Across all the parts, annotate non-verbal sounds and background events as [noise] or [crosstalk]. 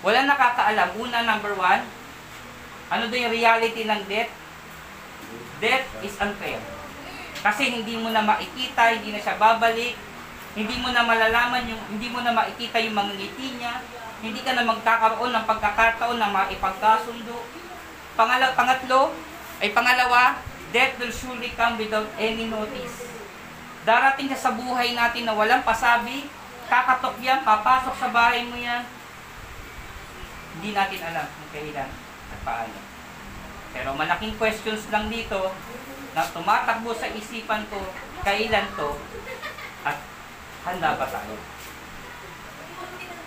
Wala nakakaalam. Una, number one, ano daw yung reality ng death? Death is unfair. Kasi hindi mo na makikita, hindi na siya babalik, hindi mo na malalaman yung, hindi mo na makikita yung mga ngiti niya, hindi ka na magkakaroon ng pagkakataon na maipagkasundo. Pangala, pangatlo, ay pangalawa, death will surely come without any notice. Darating siya sa buhay natin na walang pasabi, kakatok yan, papasok sa bahay mo yan. Hindi natin alam kung kailan at paano. Pero malaking questions lang dito na tumatakbo sa isipan ko, kailan to at handa ba tayo?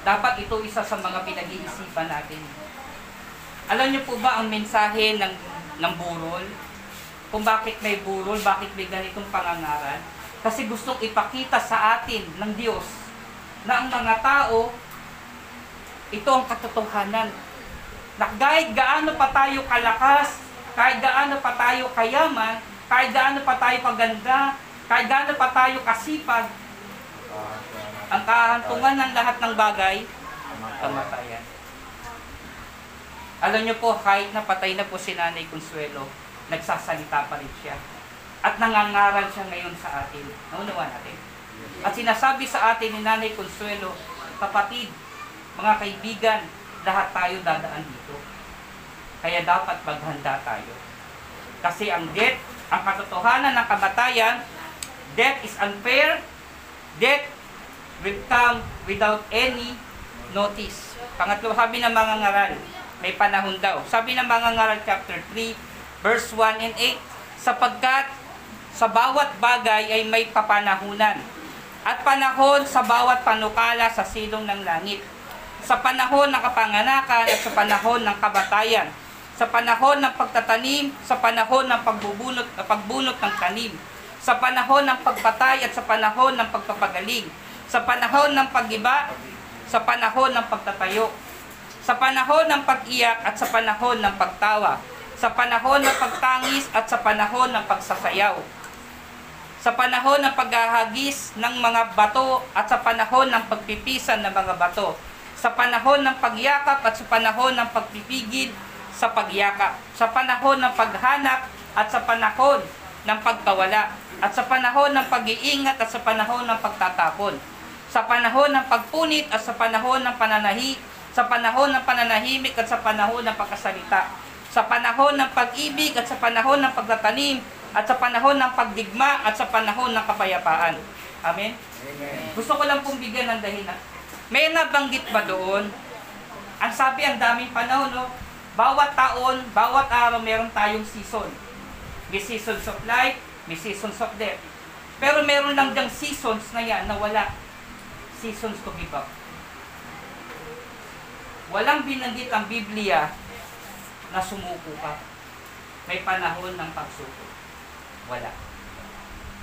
Dapat ito isa sa mga pinag-iisipan natin. Alam niyo po ba ang mensahe ng, ng burol? Kung bakit may burol, bakit may ganitong pangangaral? Kasi gustong ipakita sa atin ng Diyos na ang mga tao, ito ang katotohanan. Na kahit gaano pa tayo kalakas, kahit gaano pa tayo kayaman, kahit gaano pa tayo kaganda, kahit gaano pa tayo kasipag, ang kahantungan ng lahat ng bagay, kamatayan. Alam niyo po, kahit napatay na po si Nanay Consuelo, nagsasalita pa rin siya. At nangangaral siya ngayon sa atin. Naunawa natin. At sinasabi sa atin ni Nanay Consuelo, kapatid, mga kaibigan, lahat tayo dadaan dito. Kaya dapat maghanda tayo. Kasi ang death, ang katotohanan ng kamatayan, death is unfair, death will come without any notice. Pangatlo, sabi ng mga ngaral, may panahon daw. Sabi ng mga ngaral chapter 3, verse 1 and 8, sapagkat sa bawat bagay ay may papanahunan at panahon sa bawat panukala sa silong ng langit. Sa panahon ng kapanganakan at sa panahon ng kabatayan. Sa panahon ng pagtatanim, sa panahon ng pagbubunot, pagbunot ng tanim. Sa panahon ng pagpatay at sa panahon ng pagpapagaling. Sa panahon ng pagiba, sa panahon ng pagtatayo. Sa panahon ng pag-iyak at sa panahon ng pagtawa. Sa panahon ng pagtangis at sa panahon ng pagsasayaw sa panahon ng paghahagis ng mga bato at sa panahon ng pagpipisan ng mga bato, sa panahon ng pagyakap at sa panahon ng pagpipigil sa pagyakap, sa panahon ng paghanap at sa panahon ng pagkawala, at sa panahon ng pag-iingat at sa panahon ng pagtatapon, sa panahon ng pagpunit at sa panahon ng pananahi, sa panahon ng pananahimik at sa panahon ng pagkasalita, sa panahon ng pag-ibig at sa panahon ng pagtatanim, at sa panahon ng pagdigma at sa panahon ng kapayapaan. Amen? Gusto ko lang pong bigyan ng dahilan. May nabanggit ba doon? Ang sabi, ang daming panahon, no? Bawat taon, bawat araw, meron tayong season. May seasons of life, may seasons of death. Pero meron lang diyang seasons na yan na wala. Seasons to give up. Walang binanggit ang Biblia na sumuko ka. May panahon ng pagsuko. Wala.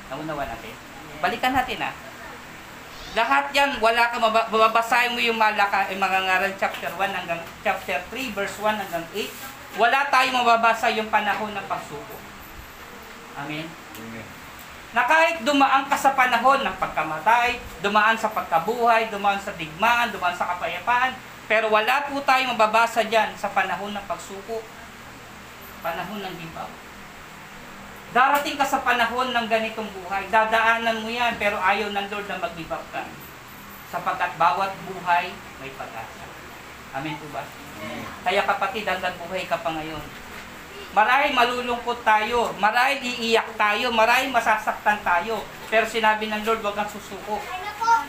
Naunawa natin. Balikan natin ah. Lahat yan, wala ka, maba- mababasahin mo yung malaka, yung mga ngaral chapter 1 hanggang chapter 3, verse 1 hanggang 8. Wala tayong mababasa yung panahon ng pagsuko. Amen? Na kahit dumaan ka sa panahon ng pagkamatay, dumaan sa pagkabuhay, dumaan sa digmaan, dumaan sa kapayapaan, pero wala po tayong mababasa dyan sa panahon ng pagsuko, panahon ng gibaw. Darating ka sa panahon ng ganitong buhay, dadaanan mo yan, pero ayaw ng Lord na mag-give up ka. Sapagkat bawat buhay may pag-asa. Amen po ba? Kaya kapatid, hanggang buhay ka pa ngayon. Marahil malulungkot tayo, marahil iiyak tayo, marahil masasaktan tayo. Pero sinabi ng Lord, huwag kang susuko.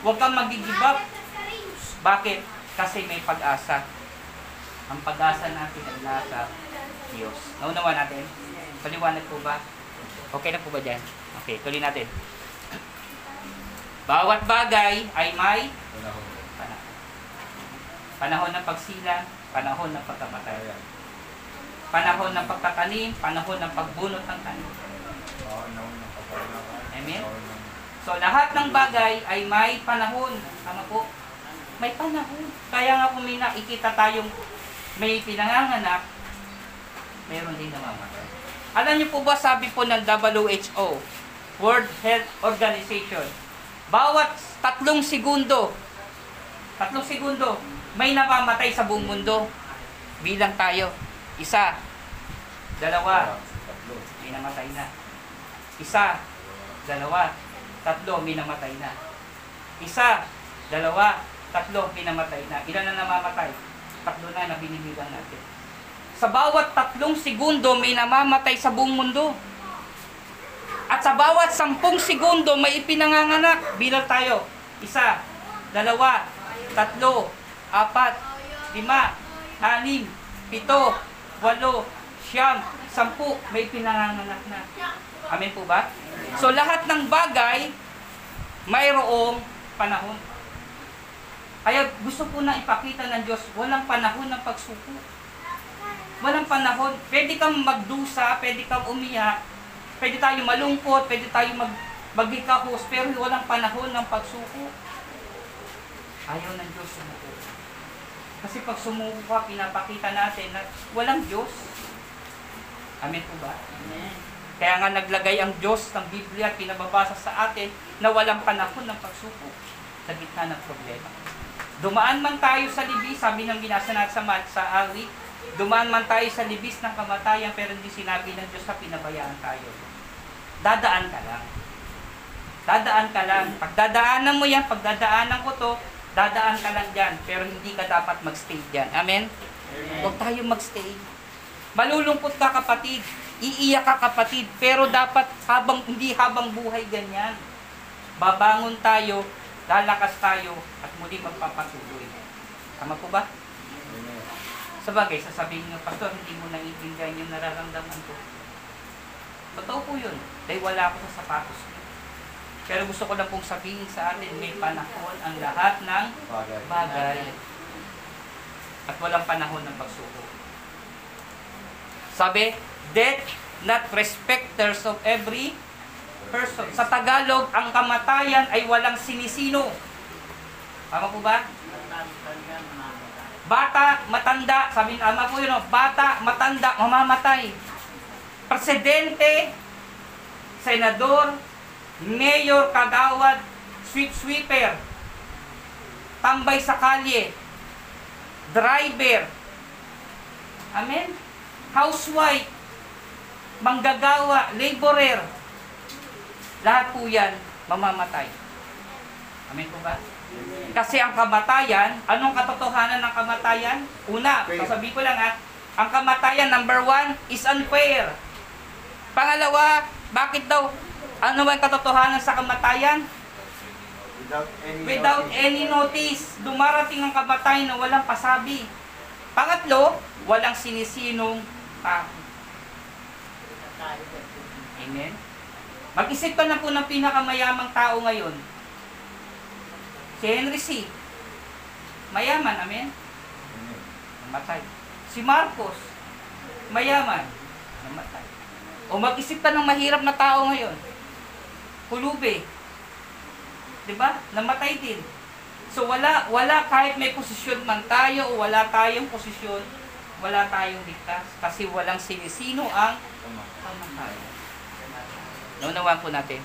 Huwag kang mag-give up. Bakit? Kasi may pag-asa. Ang pag-asa natin ay nasa Diyos. Naunawa natin? Paliwanag po ba? Okay na po ba dyan? Okay, tuloy natin. Bawat bagay ay may panahon. Panahon ng pagsila, panahon ng pagkamatay. Panahon ng pagtatanim, panahon ng pagbunot ng tanim. Amen? So lahat ng bagay ay may panahon. Tama po? May panahon. Kaya nga kung may nakikita tayong may pinanganganak, meron din namamatay. Alam niyo po ba sabi po ng WHO, World Health Organization, bawat tatlong segundo, Tatlong segundo. May namamatay sa buong mundo. Bilang tayo. Isa. Dalawa. May namatay na. Isa. Dalawa. Tatlo. May namatay na. Isa. Dalawa. Tatlo. May namatay na. Ilan na namamatay? Tatlo na na binibilang natin. Sa bawat tatlong segundo, may namamatay sa buong mundo. At sa bawat sampung segundo, may ipinanganganak. Bilang tayo. Isa, dalawa, tatlo, apat, lima, anim, pito, walo, siyam, sampu, may pinanganganak na. Amen po ba? So lahat ng bagay, mayroong panahon. Kaya gusto po na ipakita ng Diyos, walang panahon ng pagsuko. Walang panahon. Pwede kang magdusa, pwede kang umiyak, pwede tayo malungkot, pwede tayo mag magikahos, pero walang panahon ng pagsuko. Ayaw ng Diyos sumuko. Kasi pag sumuko ka, pinapakita natin na walang Diyos. Amen po ba? Kaya nga naglagay ang Diyos ng Biblia at pinababasa sa atin na walang panahon ng pagsuko sa gitna ng problema. Dumaan man tayo sa libis, sabi ng binasa natin sa, sa awit, dumaan man tayo sa libis ng kamatayan pero hindi sinabi ng Diyos na pinabayaan tayo. Dadaan ka lang. Dadaan ka lang. Pagdadaanan mo yan, pagdadaanan ko to, dadaan ka lang dyan. Pero hindi ka dapat magstay dyan. Amen? Huwag tayo magstay. Malulungkot ka kapatid. Iiyak ka kapatid. Pero dapat habang hindi habang buhay ganyan. Babangon tayo, lalakas tayo, at muli magpapatuloy. Tama po ba? Sa bagay, sasabihin ng pastor, hindi mo naiintindihan yung nararamdaman ko. Totoo po yun. Dahil wala ako sa sapatos ko. Pero gusto ko lang pong sabihin sa atin, may panahon ang lahat ng bagay. At walang panahon ng pagsuko. Sabi, death not respecters of every person. Sa Tagalog, ang kamatayan ay walang sinisino. Tama po ba? Bata, matanda, sabi ng ama ko yun, bata, matanda, mamamatay. Presidente, senador, mayor, kagawad, sweep sweeper, tambay sa kalye, driver, amen? Housewife, manggagawa, laborer, lahat po yan mamamatay. Amen po ba? Kasi ang kamatayan, anong katotohanan ng kamatayan? Una, sasabihin ko lang ha, ang kamatayan, number one, is unfair. Pangalawa, bakit daw, ano ba ang katotohanan sa kamatayan? Without any Without notice. any notice, dumarating ang kamatayan na walang pasabi. Pangatlo, walang sinisinong tao. Amen? Mag-isip ka na po ng pinakamayamang tao ngayon. Si Henry C. Mayaman, amen? Namatay. Si Marcos. Mayaman. Namatay. O mag-isip ka ng mahirap na tao ngayon. Kulube. 'Di ba? Namatay din. So wala wala kahit may posisyon man tayo o wala tayong posisyon, wala tayong ligtas kasi walang sinisino ang kamatayan. Naunawan po natin.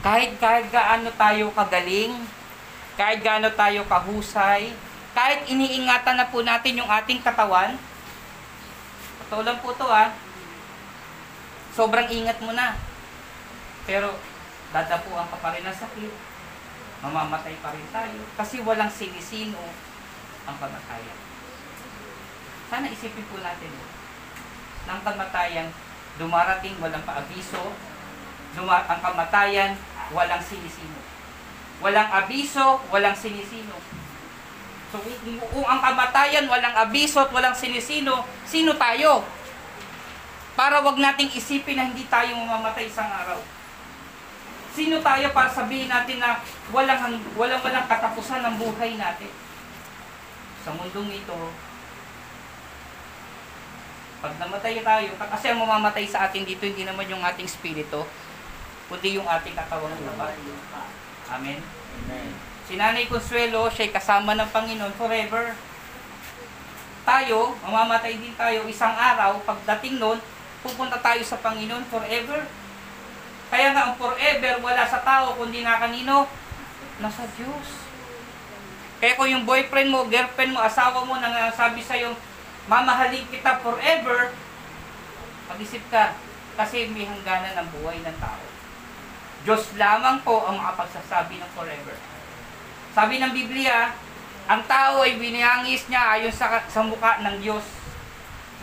Kahit kahit gaano tayo kagaling, kahit gaano tayo kahusay, kahit iniingatan na po natin yung ating katawan, totoo lang po to ah, sobrang ingat mo na. Pero dadapuan ka pa rin ng sakit, mamamatay pa rin tayo, kasi walang sinisino ang kamatayan. Sana isipin po natin ng kamatayan, dumarating walang paabiso, duma- ang kamatayan, walang sinisino. Walang abiso, walang sinisino. So, kung ang kamatayan, walang abiso at walang sinisino, sino tayo? Para wag nating isipin na hindi tayo mamamatay isang araw. Sino tayo para sabihin natin na walang walang walang katapusan ng buhay natin? Sa mundong ito, pag namatay tayo, kasi ang mamamatay sa atin dito, hindi naman yung ating spirito, kundi yung ating katawang lupa. Amen? Amen. Si Nanay Consuelo, siya'y kasama ng Panginoon forever. Tayo, mamamatay din tayo isang araw, pagdating nun, pupunta tayo sa Panginoon forever. Kaya nga ang forever, wala sa tao, kundi na kanino? Nasa Diyos. Kaya kung yung boyfriend mo, girlfriend mo, asawa mo nang sabi sa'yo, mamahalin kita forever, mag-isip ka, kasi may hangganan ng buhay ng tao. Diyos lamang po ang makapagsasabi ng forever. Sabi ng Biblia, ang tao ay biniyangis niya ayon sa, sa mukha ng Diyos.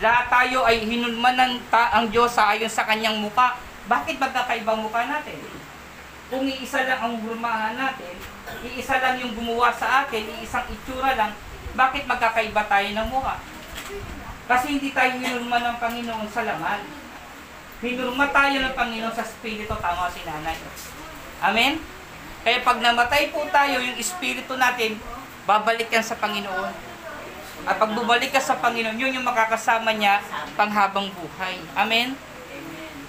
Lahat tayo ay hinulman ng ta- ang Diyos sa ayon sa kanyang mukha. Bakit magkakaibang mukha natin? Kung iisa lang ang hurmahan natin, iisa lang yung gumawa sa atin, iisang itsura lang, bakit magkakaiba tayo ng mukha? Kasi hindi tayo hinulma ng Panginoon sa laman. Hinulma tayo ng Panginoon sa Espiritu, tama si nanay. Amen? Kaya pag namatay po tayo, yung Espiritu natin, babalik yan sa Panginoon. At pag bumalik ka sa Panginoon, yun yung makakasama niya panghabang buhay. Amen?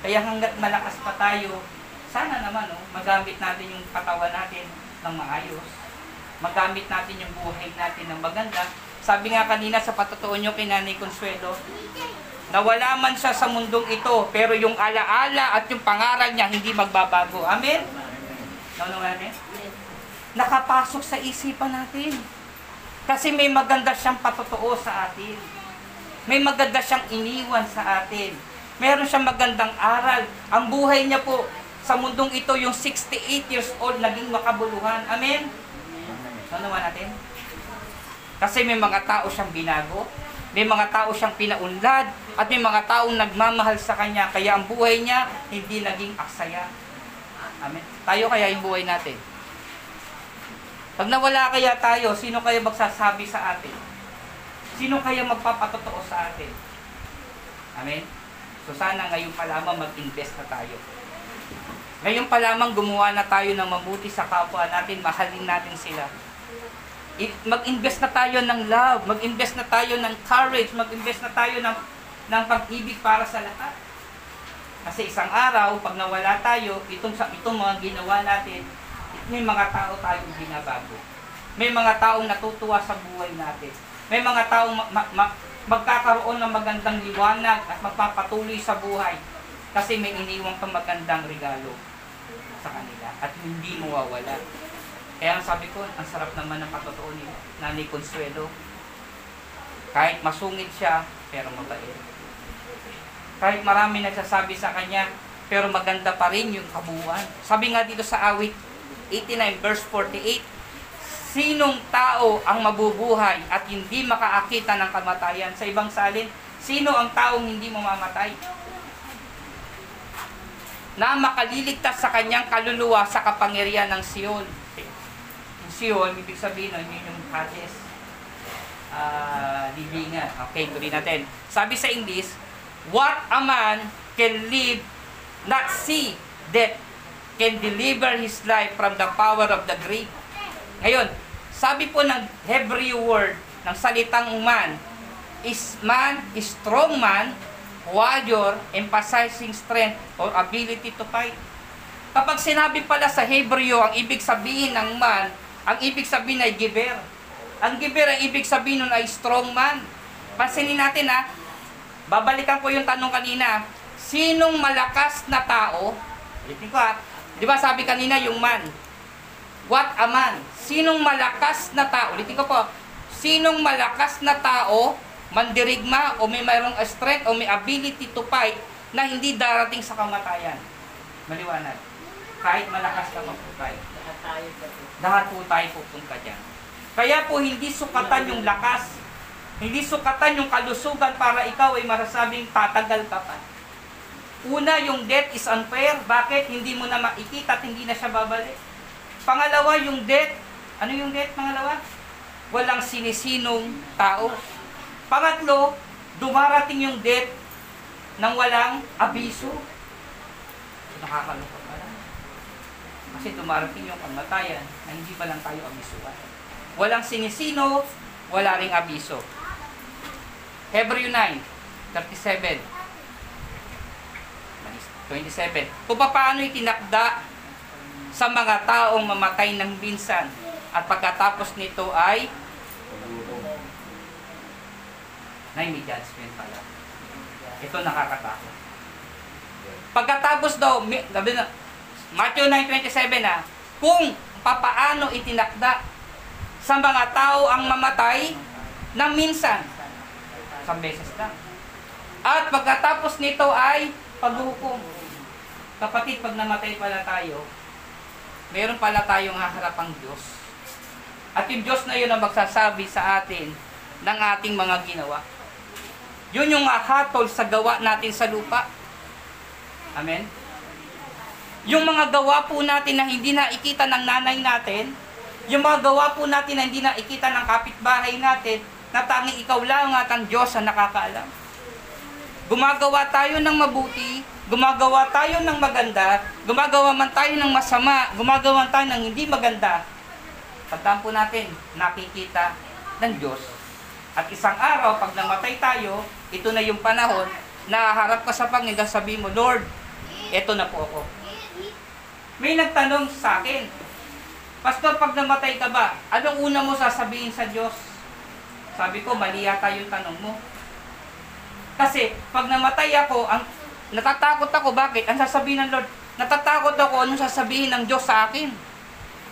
Kaya hanggat malakas pa tayo, sana naman oh, magamit natin yung katawan natin ng maayos. Magamit natin yung buhay natin ng maganda. Sabi nga kanina sa patotoo nyo kay Nanay Consuelo, nawala man siya sa mundong ito, pero yung alaala at yung pangaral niya hindi magbabago. Amen? Ano natin? Nakapasok sa isipan natin. Kasi may maganda siyang patotoo sa atin. May maganda siyang iniwan sa atin. Meron siyang magandang aral. Ang buhay niya po sa mundong ito, yung 68 years old, naging makabuluhan. Amen? Ano naman natin? Kasi may mga tao siyang binago, may mga tao siyang pinaunlad, at may mga taong nagmamahal sa kanya, kaya ang buhay niya hindi naging aksaya. Amen? Tayo kaya yung buhay natin. Pag nawala kaya tayo, sino kaya magsasabi sa atin? Sino kaya magpapatotoo sa atin? Amen? So sana ngayon pa lamang mag-invest na tayo. Ngayon pa lamang gumawa na tayo ng mabuti sa kapwa natin, mahalin natin sila. Mag-invest na tayo ng love, mag-invest na tayo ng courage, mag-invest na tayo ng, ng pag-ibig para sa lahat. Kasi isang araw, pag nawala tayo, itong, itong mga ginawa natin, may mga tao tayong binabago. May mga taong natutuwa sa buhay natin. May mga taong ma- ma- ma- magkakaroon ng magandang liwanag at magpapatuloy sa buhay kasi may iniwang kang magandang regalo sa kanila at hindi mawawala. Kaya sabi ko, ang sarap naman ng patotoo ni Nanay Consuelo. Kahit masungit siya, pero mabait. Kahit marami nagsasabi sa kanya, pero maganda pa rin yung kabuuan. Sabi nga dito sa awit 89 verse 48, Sinong tao ang mabubuhay at hindi makaakita ng kamatayan? Sa ibang salin, sino ang taong hindi mamamatay? Na makaliligtas sa kanyang kaluluwa sa kapangyarihan ng Sion. Yung Sion, ibig sabihin, no, yun yung Hades. Ah, libingan. Okay, tuloy natin. Sabi sa English, What a man can live, not see death, can deliver his life from the power of the grave. Ngayon, sabi po ng Hebrew word ng salitang man, is man, is strong man, warrior, emphasizing strength or ability to fight. Kapag sinabi pala sa Hebrew, ang ibig sabihin ng man, ang ibig sabihin ay giver. Ang giver, ang ibig sabihin nun ay strong man. Pansinin natin ha, babalikan ko yung tanong kanina, sinong malakas na tao, ulitin ko ha, di ba sabi kanina yung man, what a man, sinong malakas na tao, ulitin ko po, sinong malakas na tao, mandirigma o may mayroong strength o may ability to fight na hindi darating sa kamatayan. Maliwanag. Kahit malakas ka mag-fight. Lahat po tayo pupunta dyan. Kaya po hindi sukatan yung lakas, hindi sukatan yung kalusugan para ikaw ay marasabing tatagal ka pa. Una, yung death is unfair. Bakit? Hindi mo na makikita at hindi na siya babalik. Pangalawa, yung death. Ano yung death, pangalawa? Walang sinisinong tao. Pangatlo, dumarating yung death nang walang abiso. Nakakalungkot pala. Kasi dumarating yung kamatayan na hindi pa lang tayo abisuan. Walang sinisino, wala ring abiso. Hebrew 9, 37. 27. Kung paano itinakda sa mga taong mamatay ng binsan at pagkatapos nito ay na may judgment pala. Ito nakakatakot. Pagkatapos daw, Matthew 9.27 na, kung papaano itinakda sa mga tao ang mamatay ng minsan. Isang beses lang. At pagkatapos nito ay paghuhukom. Kapatid, pag namatay pala tayo, meron pala tayong haharapang Diyos. At yung Diyos na yun ang magsasabi sa atin ng ating mga ginawa. Yun yung hatol sa gawa natin sa lupa. Amen? Yung mga gawa po natin na hindi nakikita ng nanay natin, yung mga gawa po natin na hindi nakikita ng kapitbahay natin, na tanging ikaw lang at ang Diyos ang nakakaalam. Gumagawa tayo ng mabuti, gumagawa tayo ng maganda, gumagawa man tayo ng masama, gumagawa tayo ng hindi maganda. Tandaan po natin, nakikita ng Diyos. At isang araw, pag namatay tayo, ito na yung panahon na harap ka sa Panginoon, sabi mo, Lord, eto na po ako. May nagtanong sa akin, Pastor, pag namatay ka ba, anong una mo sasabihin sa Diyos? Sabi ko, mali yata yung tanong mo. Kasi, pag namatay ako, ang natatakot ako, bakit? Ang sasabihin ng Lord, natatakot ako anong sasabihin ng Diyos sa akin.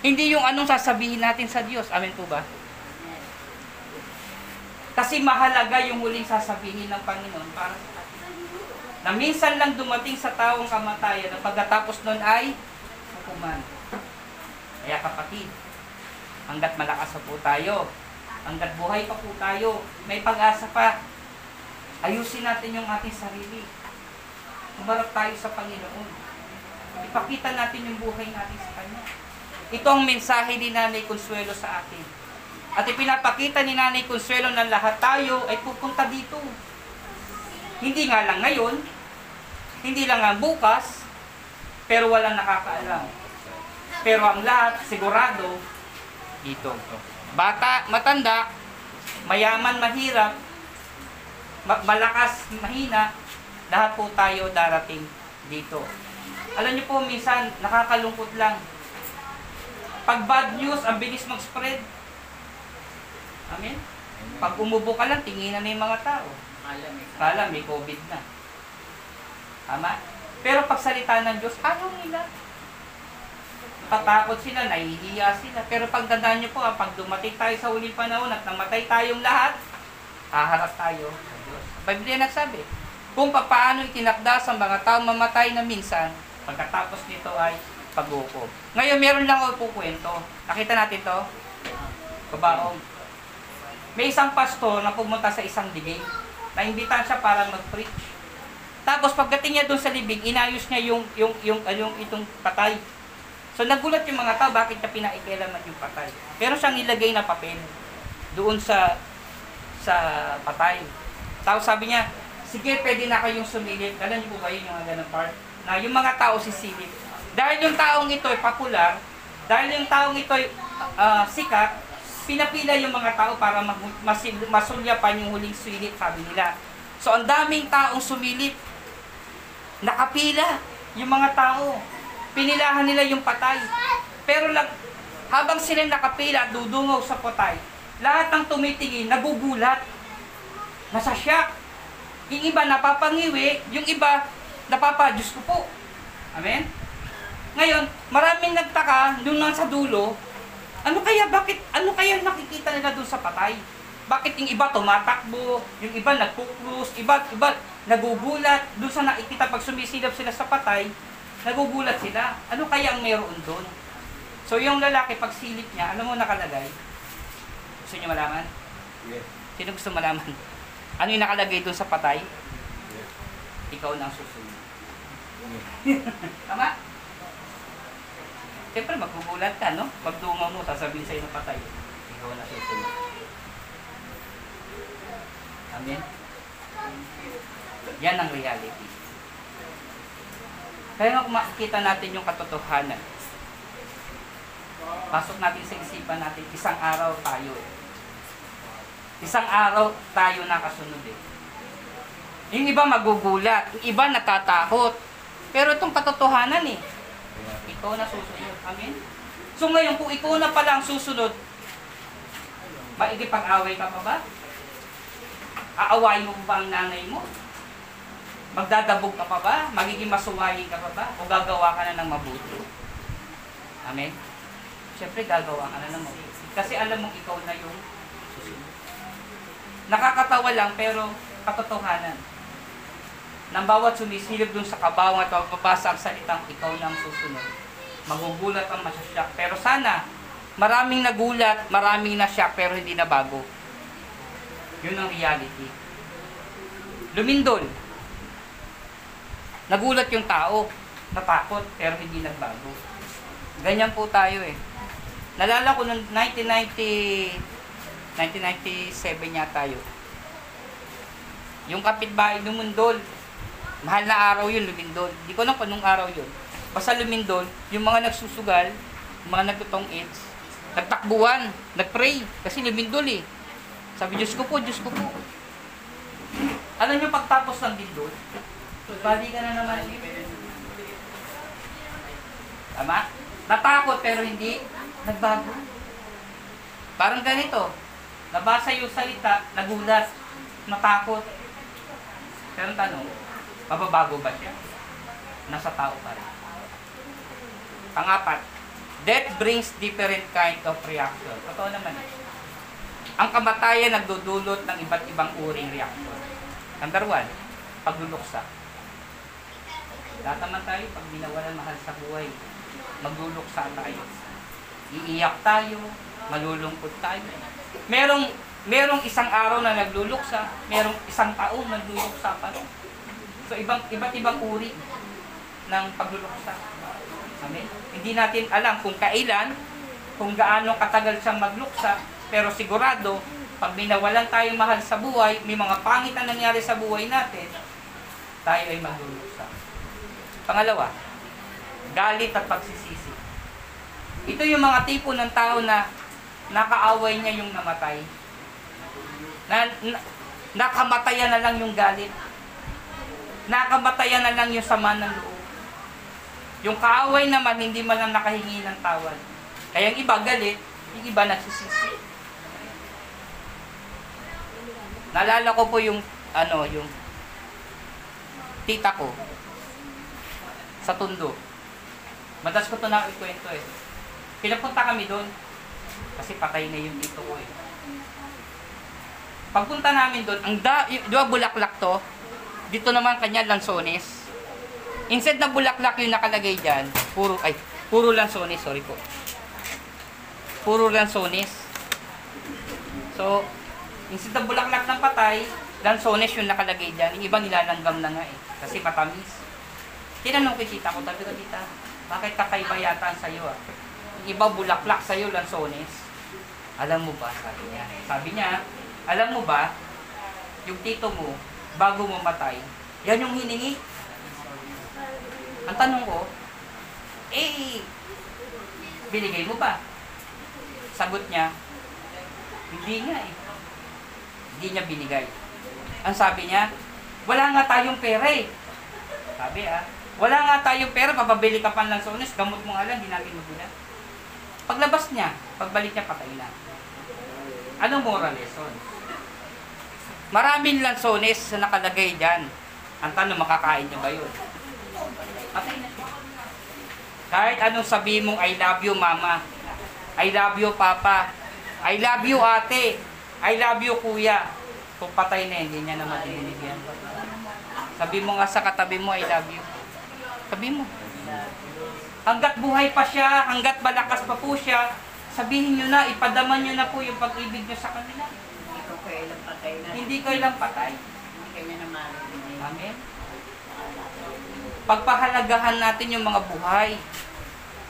Hindi yung anong sasabihin natin sa Diyos. Amen po ba? Kasi mahalaga yung huling sasabihin ng Panginoon para sa atin. Na minsan lang dumating sa taong kamatayan na pagkatapos nun ay hukuman. Kaya kapatid, hanggat malakas po tayo, hanggat buhay pa po tayo, may pag-asa pa, ayusin natin yung ating sarili. Umarap tayo sa Panginoon. Ipakita natin yung buhay natin sa Kanya. Ito ang mensahe ni Nanay Consuelo sa atin. At ipinapakita ni Nanay Consuelo na lahat tayo ay pupunta dito. Hindi nga lang ngayon, hindi lang nga bukas, pero walang nakakaalam. Pero ang lahat, sigurado, dito. Bata, matanda, mayaman, mahirap, ma- malakas, mahina, lahat po tayo darating dito. Alam niyo po, minsan, nakakalungkot lang. Pag bad news, ang bilis mag-spread. Amen? Pag umubo ka lang, tinginan na yung mga tao. Kala may COVID na. Tama? Pero pag salita ng Diyos, ayaw nila. Tatakot sila, nahihiya sila. Pero pagtandaan niyo po, ah, pag dumating tayo sa uling panahon at namatay tayong lahat, haharap tayo sa Diyos. Biblia nagsabi, kung paano itinakda sa mga taong mamatay na minsan, pagkatapos nito ay paghukom. Ngayon, meron lang ako pukwento. Nakita natin to? Kabaong. May isang pastor na pumunta sa isang libing. Naimbitahan siya para mag-preach. Tapos pagdating niya doon sa libing, inayos niya yung yung yung, ah, yung itong patay. So nagulat yung mga tao bakit niya pinaikilaman yung patay. Pero siyang nilagay na papel doon sa sa patay. Tapos sabi niya, sige pwede na kayong sumilip. Alam niyo po ba yun yung mga ganun part? Na yung mga tao sisilip. Dahil yung taong ito ay popular, dahil yung taong ito ay ah, sikat, pinapila yung mga tao para masil- masulyapan yung huling silip, sabi nila. So ang daming taong sumilip, nakapila yung mga tao. Pinilahan nila yung patay. Pero lang, habang sila nakapila dudungaw sa patay, lahat ng tumitingin, nagugulat. Nasa shock. Yung iba napapangiwi, yung iba napapa, Diyos ko po. Amen? Ngayon, maraming nagtaka nung nasa dulo, ano kaya, bakit, ano kaya nakikita nila doon sa patay? Bakit yung iba tumatakbo, yung iba nagkukrus, iba, iba nagugulat, doon sa nakikita pag sumisilap sila sa patay, nagugulat sila. Ano kaya ang meron doon? So yung lalaki, pag silip niya, ano mo nakalagay? Gusto niyo malaman? Yes. Sino gusto malaman? Ano yung nakalagay doon sa patay? Yes. Ikaw na ang susunod. Yes. [laughs] Tama? Siyempre, magkukulat ka, no? Pag dungaw mo, sasabihin sa'yo ng patay. Ikaw na susunod. Amen? Yan ang reality. Kaya nga makikita natin yung katotohanan, pasok natin sa isipan natin, isang araw tayo eh. Isang araw tayo nakasunod eh. Yung iba magugulat, yung iba natatakot. Pero itong katotohanan eh, ikaw na susunod. Amen? So ngayon, kung ikaw na pala ang susunod, maigipag-away ka pa ba? Aawayin mo ba ang nanay mo? Magdadabog ka pa ba? Magiging masuwayin ka pa ba? O gagawa ka na ng mabuti? Amen? Siyempre, gagawa ka na ng mabuti. Kasi alam mong ikaw na yung susunod. Nakakatawa lang pero katotohanan. Nang bawat sumisilip dun sa kabawang at mapapasa ang salitang ikaw na ang susunod. Magugulat ang masasyak. Pero sana, maraming nagulat, maraming nasyak pero hindi na bago. Yun ang reality. Lumindol. Nagulat yung tao. Natakot pero hindi nagbago. Ganyan po tayo eh. Nalala ko noong 1990, 1997 yata yun. Yung kapitbahay lumindol. Mahal na araw yun, lumindol. Hindi ko alam kung anong araw yun. Basta lumindol, yung mga nagsusugal, yung mga nagtutong AIDS, nagtakbuhan, nagpray, kasi lumindol eh. Sabi, Diyos ko po, Diyos ko po. Alam niyo pagtapos ng lindol, bali ka na naman. Tama? Natakot pero hindi nagbago. Parang ganito, nabasa yung salita, nagulat, natakot. Pero ang tanong, mababago ba siya? Nasa tao pa rin. Pangapat, death brings different kind of reaction. Totoo naman eh. Ang kamatayan nagdudulot ng iba't ibang uring reaction. Number one, pagluluksa. Lahat naman tayo, pag binawalan mahal sa buhay, magluluksa tayo. Iiyak tayo, malulungkot tayo. Merong merong isang araw na nagluluksa, merong isang taong nagluluksa pa. So ibang iba't ibang uri ng pagluluksa. Amen. Hindi natin alam kung kailan, kung gaano katagal siyang magluksa, pero sigurado pag binawalan tayong mahal sa buhay, may mga pangit na nangyari sa buhay natin, tayo ay magluluksa. Pangalawa, galit at pagsisisi. Ito yung mga tipo ng tao na nakaaway niya yung namatay. Na, na, nakamatayan na lang yung galit. Nakamatayan na lang yung sama ng loob. Yung kaaway naman, hindi man lang nakahingi ng tawad. Kaya yung iba galit, yung iba nagsisisi. Naalala ko po yung, ano, yung tita ko sa Tundo. Madalas ko ito na ikwento eh. Pinapunta kami doon kasi patay na yung tito ko eh. Pagpunta namin doon, ang da, y- di ba bulaklak to? Dito naman kanya lansones. Instead na bulaklak yung nakalagay dyan, puro, ay, puro lansones, sorry po. Puro lansones. So, instead na bulaklak ng patay, lansones yung nakalagay dyan. Yung ibang nilalanggam na nga eh, kasi matamis. Tinanong ko tita ko, sabi ko, tita, bakit kakaiba yata sa'yo ah? Yung iba bulaklak sa'yo, lansones. Alam mo ba, sabi niya. Sabi niya, alam mo ba, yung tito mo, bago mo matay, yan yung hiningi. Ang tanong ko, eh, binigay mo ba? Sagot niya, hindi nga eh. Hindi niya binigay. Ang sabi niya, wala nga tayong pera eh. Sabi ah, wala nga tayong pera, papabili ka pa ng lansones, gamot mo nga lang, di natin magulat. Paglabas niya, pagbalik niya, patay na. Anong moral lesson? Maraming lansones na nakalagay dyan. Ang tanong, makakain niyo ba yun? Patay na. Kahit anong sabihin mong I love you mama, I love you papa, I love you ate, I love you kuya. Kung patay na, hindi niya naman dinibigyan. Sabi mo nga sa katabi mo, I love you. Sabi mo. Hanggat buhay pa siya, hanggat malakas pa po siya, sabihin nyo na, ipadaman nyo na po yung pag-ibig nyo sa kanila. Hindi ko kailang patay na. Hindi ko ilang patay. Hindi na marinig. Amen. Pagpahalagahan natin yung mga buhay.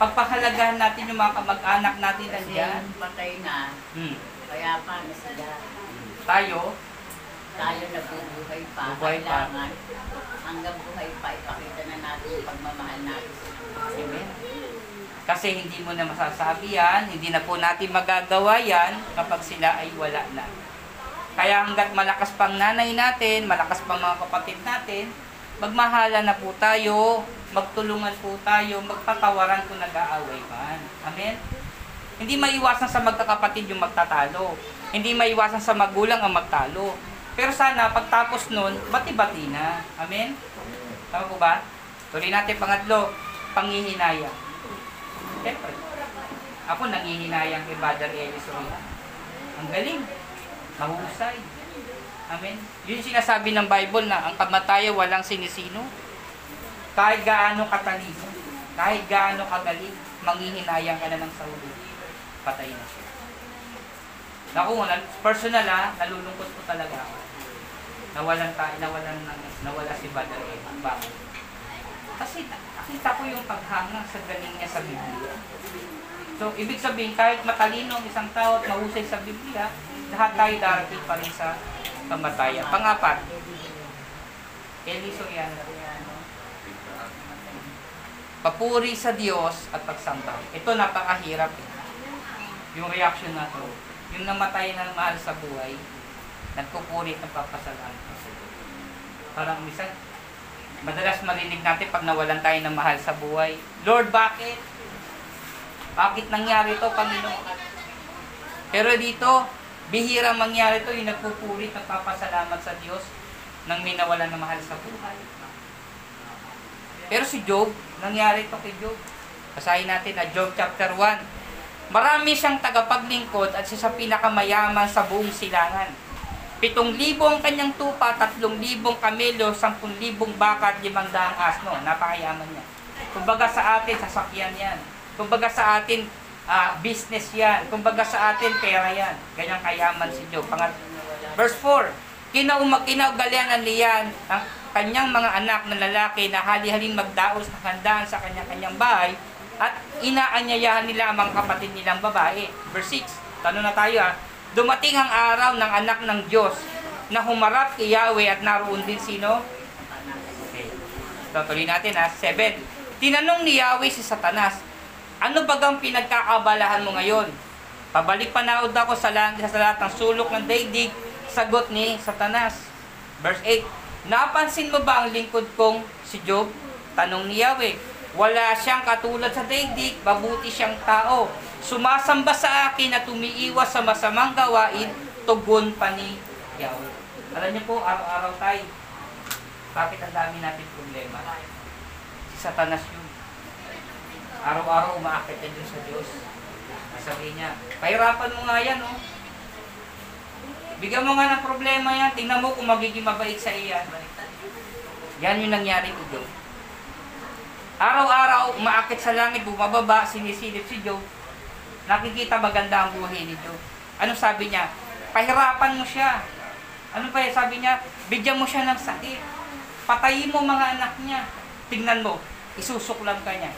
Pagpahalagahan natin yung mga kamag-anak natin Kasi patay na, Hmm. Kaya pa na sila. Tayo, Tayo nabubuhay pa. Buhay pa. Kailangan hanggang buhay pa ipakita na natin yung pagmamahal natin. Amen. Kasi hindi mo na masasabi yan, hindi na po natin magagawa yan kapag sila ay wala na. Kaya hanggat malakas pang nanay natin, malakas pang mga kapatid natin, magmahala na po tayo, magtulungan po tayo, magpatawaran kung nag-aaway man. Amen? Hindi maiwasan sa magkakapatid yung magtatalo. Hindi maiwasan sa magulang ang magtalo. Pero sana, pagtapos nun, bati-bati na. Amen? Tama po ba? Tuloy natin pangatlo, panghihinaya. Siyempre. Ako nangihinayang kay Brother Eli Soriano. Ang galing. Mahusay. Amen. Yun sinasabi ng Bible na ang kamatayan walang sinisino. Kahit gaano katalino, kahit gaano kagaling, manghihinayang ka na ng Saulo, patay na siya. Naku, na- personal ha, nalulungkot ko talaga ako. Nawalan tayo, nawalan, nawala si Eli. Bakit? Kasi nakita ko yung paghanga sa galing niya sa Biblia. So, ibig sabihin, kahit matalino ang isang tao at mahusay sa Biblia, lahat tayo darating pa rin sa kamatayan. Pangapat, Eli Soriano. Papuri sa Diyos at pagsamba. Ito napakahirap. eh. Yung reaction na to. Yung namatay ng mahal sa buhay, nagpupuri at nagpapasalamat. Parang minsan, madalas marinig natin pag nawalan tayo ng mahal sa buhay. Lord, bakit? Bakit nangyari to, Panginoon? Pero dito, bihira mangyari to, yung nagpupuri at nagpapasalamat sa Diyos nang may nawalan ng mahal sa buhay. Pero si Job, nangyari to kay Job. Basahin natin na Job chapter 1. Marami siyang tagapaglingkod at siya sa pinakamayaman sa buong silangan. Pitong libo ang kanyang tupa, tatlong libong kamelo, sampung libong baka at limang daang asno. Napakayaman niya. Kumbaga sa atin, sasakyan yan. Kumbaga sa atin, ah, business yan. Kumbaga sa atin, pera yan. Ganyang kayaman si Job. Pangat Verse 4, Kinaumag kinaugalian niyan ang kanyang mga anak na lalaki na hali-haling magdaos ng handaan sa kanyang-kanyang bahay at inaanyayahan nila ang mga kapatid nilang babae. Verse 6, tanong na tayo ha. Dumating ang araw ng anak ng Diyos na humarap kay Yahweh at naroon din sino? Okay. Tutuloy natin ha. 7. Tinanong ni Yahweh si Satanas, ano bagang pinagkakabalahan mo ngayon? Pabalik panaod ako sa lahat, sa lahat ng sulok ng daigdig, sagot ni Satanas. Verse 8, Napansin mo ba ang lingkod kong si Job? Tanong ni Yahweh. Wala siyang katulad sa daigdig, mabuti siyang tao. Sumasamba sa akin at tumiiwas sa masamang gawain, tugon pa ni Yahweh. Alam niyo po, araw-araw tayo, bakit ang dami natin problema? Si Satanas yun. Araw-araw umaakit ka sa Diyos. Sabi niya, pahirapan mo nga yan, oh. Bigyan mo nga ng problema yan. Tingnan mo kung magiging mabait sa iyan. Yan yung nangyari kay Job. Araw-araw, umaakit sa langit, bumababa, sinisilip si Job. Nakikita maganda ang buhay ni Job. Ano sabi niya? Pahirapan mo siya. Ano pa sabi niya? Bigyan mo siya ng sakit. Patayin mo mga anak niya. Tingnan mo, isusuklam ka niya.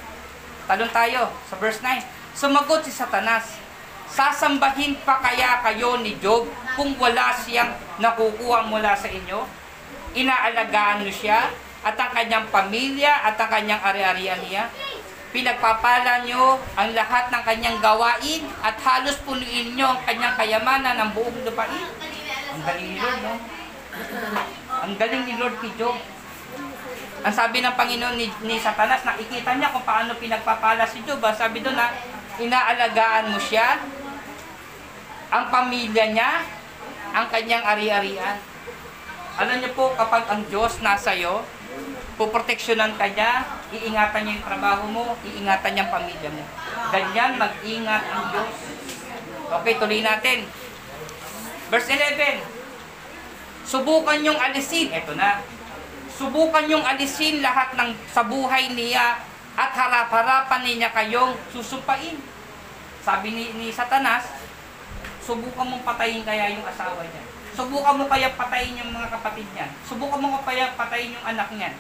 Talon tayo sa verse 9. Sumagot si Satanas, Sasambahin pa kaya kayo ni Job kung wala siyang nakukuha mula sa inyo? Inaalagaan niyo siya at ang kanyang pamilya at ang kanyang ari-arian niya? Pinagpapala niyo ang lahat ng kanyang gawain at halos punuin niyo ang kanyang kayamanan ng buong lupain. Ang galing ni Lord, no? Ang galing ni Lord kay Job. Ang sabi ng Panginoon ni, ni Satanas, nakikita niya kung paano pinagpapala si Job. Sabi doon na, inaalagaan mo siya, ang pamilya niya, ang kanyang ari-arian. Alam niyo po, kapag ang Diyos nasa iyo, puproteksyonan ka niya, iingatan niya yung trabaho mo, iingatan niya ang pamilya mo. Ganyan mag-ingat ang Diyos. Okay, tuloy natin. Verse 11. Subukan yung alisin. Ito na. Subukan yung alisin lahat ng sa buhay niya at harap-harapan niya kayong susumpain. Sabi ni, ni Satanas, subukan mong patayin kaya yung asawa niya. Subukan mo kaya patayin yung mga kapatid niya. Subukan mo kaya patayin yung anak niya.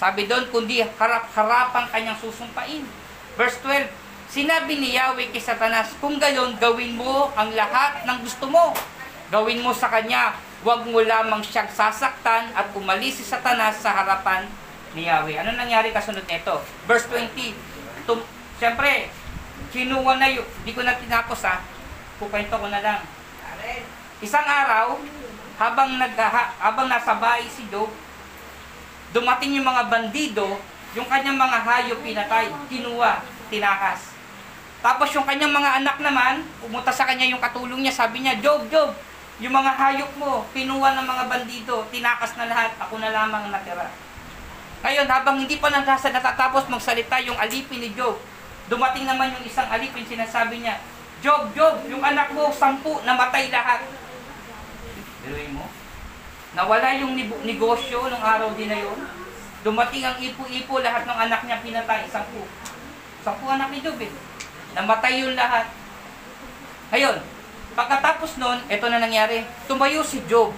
Sabi doon, kundi harap-harapan kanyang susumpain. Verse 12, Sinabi ni Yahweh kay Satanas, kung gayon, gawin mo ang lahat ng gusto mo. Gawin mo sa kanya, huwag mo lamang siyang sasaktan at umalis si Satanas sa harapan ni Yahweh. Ano nangyari kasunod nito? Verse 20, tum- Siyempre, kinuha na yun, hindi ko na tinapos ha, kukwento ko na lang. Isang araw, habang nag habang nasa bahay si Job, dumating yung mga bandido, yung kanyang mga hayop pinatay, kinuha, tinakas. Tapos yung kanyang mga anak naman, pumunta sa kanya yung katulong niya, sabi niya, Job, Job, yung mga hayop mo, kinuha ng mga bandido, tinakas na lahat, ako na lamang ang natira. Ngayon, habang hindi pa nasa natatapos magsalita yung alipin ni Job, Dumating naman yung isang alipin, sinasabi niya, Job, Job, yung anak mo, sampu, namatay lahat. Biruin mo. Nawala yung negosyo nung araw din na yun. Dumating ang ipo-ipo, lahat ng anak niya pinatay, sampu. Sampu anak ni Job eh. Namatay yung lahat. Ngayon, pagkatapos nun, ito na nangyari. Tumayo si Job.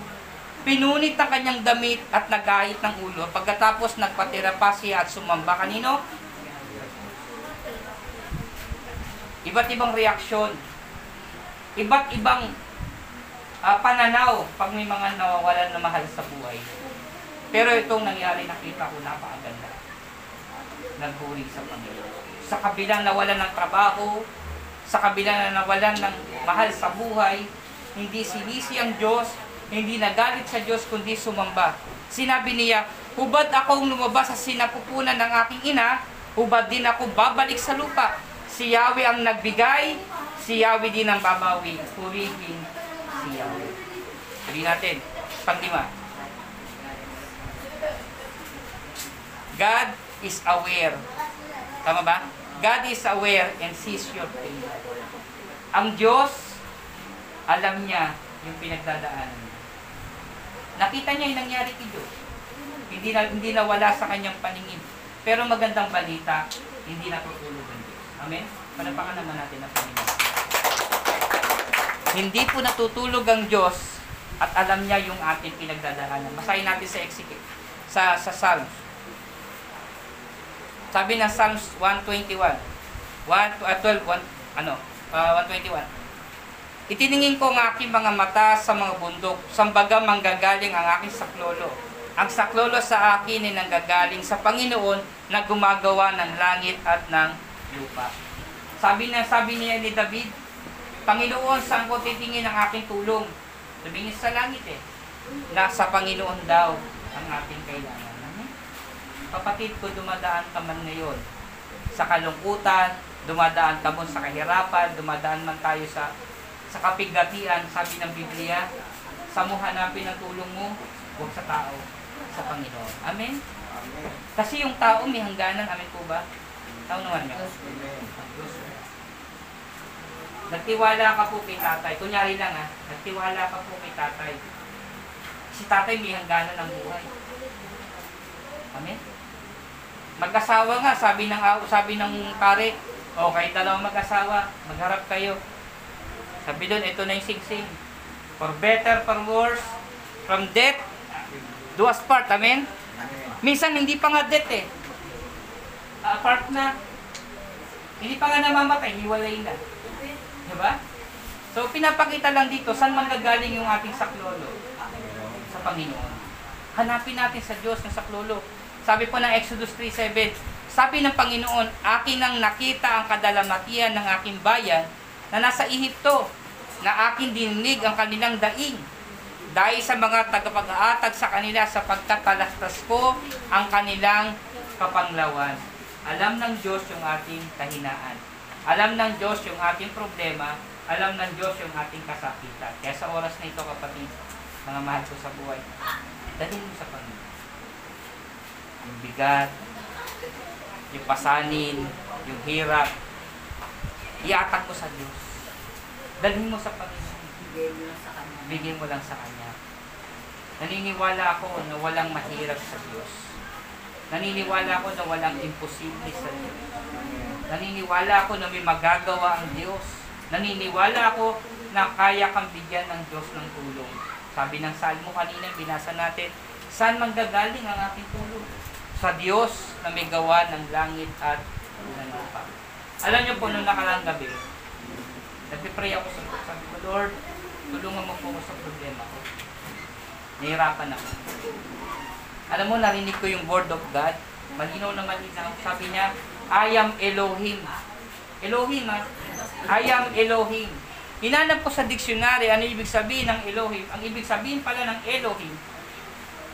Pinunit ang kanyang damit at nagahit ng ulo. Pagkatapos nagpatira pa siya at sumamba. Kanino? Iba't ibang reaksyon. Iba't ibang ah, pananaw pag may mga nawawalan na mahal sa buhay. Pero itong nangyari, nakita ko napakaganda. Nagpuri sa Panginoon. Sa kabilang nawalan ng trabaho, sa kabilang na nawalan ng mahal sa buhay, hindi sinisi ang Diyos, hindi nagalit sa Diyos, kundi sumamba. Sinabi niya, hubad akong lumabas sa sinapupunan ng aking ina, hubad din ako babalik sa lupa. Si Yahweh ang nagbigay, si Yahweh din ang babawi. Purihin si Yahweh. Sabi natin, panglima. God is aware. Tama ba? God is aware and sees your pain. Ang Diyos, alam niya yung pinagdadaanan niya. Nakita niya yung nangyari kay Job. Hindi na, hindi na wala sa kanyang paningin. Pero magandang balita, hindi natutulog ang Diyos. Amen? Panapakan naman natin ang Panginoon. Hindi po natutulog ang Diyos at alam niya yung ating pinagdadaanan. Basahin natin sa Execute, sa, sa Psalms. Sabi ng Psalms 121, 1, uh, 12, 1, ano, uh, 121. Itiningin ko ang aking mga mata sa mga bundok, sambaga manggagaling ang aking saklolo. Ang saklolo sa akin ay nanggagaling sa Panginoon na gumagawa ng langit at ng lupa. Sabi na sabi niya ni David, Panginoon, saan ko titingin ang aking tulong? Tumingin sa langit eh. Nasa Panginoon daw ang ating kailangan. Amen? Kapatid ko, dumadaan ka man ngayon sa kalungkutan, dumadaan ka mo sa kahirapan, dumadaan man tayo sa sa kapigatian, sabi ng Biblia, sa mo hanapin ang tulong mo, huwag sa tao, sa Panginoon. Amen? Amen. Kasi yung tao may hangganan, amen po ba? Tao naman. Amen. Nagtiwala ka po kay tatay. Kunyari lang ha, nagtiwala ka po kay tatay. Si tatay may hangganan ng buhay. Amen? Mag-asawa nga, sabi ng sabi ng pare, o kayo dalawang mag-asawa, magharap kayo. Sabi doon, ito na yung singsing. For better, for worse, from death, do us part. Amen? Amen. Minsan hindi pa nga death eh. Apart na. Hindi pa nga namamatay, hiwalay na. Diba? So, pinapakita lang dito, saan manggagaling yung ating saklolo? Sa Panginoon. Hanapin natin sa Diyos ng saklolo. Sabi po ng Exodus 3.7, sabi ng Panginoon, akin nang nakita ang kadalamatian ng aking bayan na nasa Ehipto, na akin dininig ang kanilang daing. Dahil sa mga tagapag-aatag sa kanila sapagkat talastas ko ang kanilang kapanglawan. Alam ng Diyos yung ating kahinaan. Alam ng Diyos yung ating problema. Alam ng Diyos yung ating kasakitan. Kaya sa oras na ito, kapatid, mga mahal ko sa buhay, dalhin mo sa Panginoon. Yung bigat, yung pasanin, yung hirap, iatag mo sa Diyos. Dalhin mo sa Panginoon. Bigay mo lang sa kanya. Bigyan mo lang sa Kanya. Naniniwala ako na walang mahirap sa Diyos. Naniniwala ako na walang imposible sa Diyos. Naniniwala ako na may magagawa ang Diyos. Naniniwala ako na kaya kang bigyan ng Diyos ng tulong. Sabi ng Salmo kanina, binasa natin, saan manggagaling ang ating tulong? Sa Diyos na may gawa ng langit at ng lupa. Alam niyo po, nung nakarang gabi, nagpipray ako sa Lord. Sabi ko, Lord, tulungan mo po ako sa problema ko. Nahirapan ako. Alam mo, narinig ko yung word of God. Malinaw na malinaw. Sabi niya, I am Elohim. Elohim, ha? I am Elohim. Hinanap ko sa dictionary, ano ibig sabihin ng Elohim? Ang ibig sabihin pala ng Elohim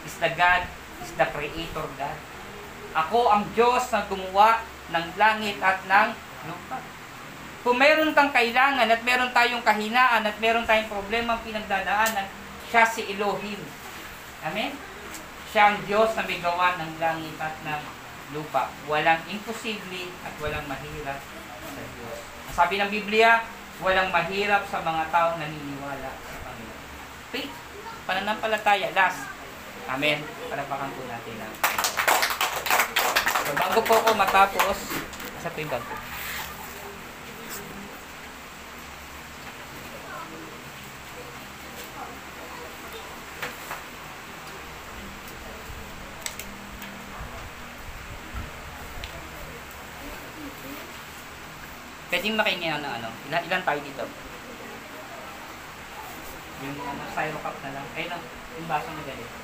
is the God, is the Creator God. Ako ang Diyos na gumawa ng langit at ng lupa. Kung meron kang kailangan at meron tayong kahinaan at meron tayong problema ang pinagdadaanan, siya si Elohim. Amen? Siya ang Diyos na may gawa ng langit at ng lupa. Walang imposible at walang mahirap Sabi ng Biblia, walang mahirap sa mga taong naniniwala sa Panginoon. Faith, pananampalataya, last. Amen. Palapakan po natin ang So, bago po ako matapos, sa po yung bag Pwedeng makingi ng ano, ilan, ilan tayo dito? Yung ano, styro cup na lang. Ayun o, yung baso na ganito.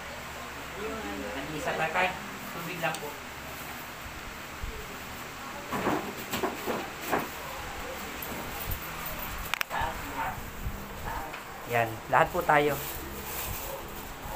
Nag-isa tayo, kahit tubig lang po. Yan, lahat po tayo.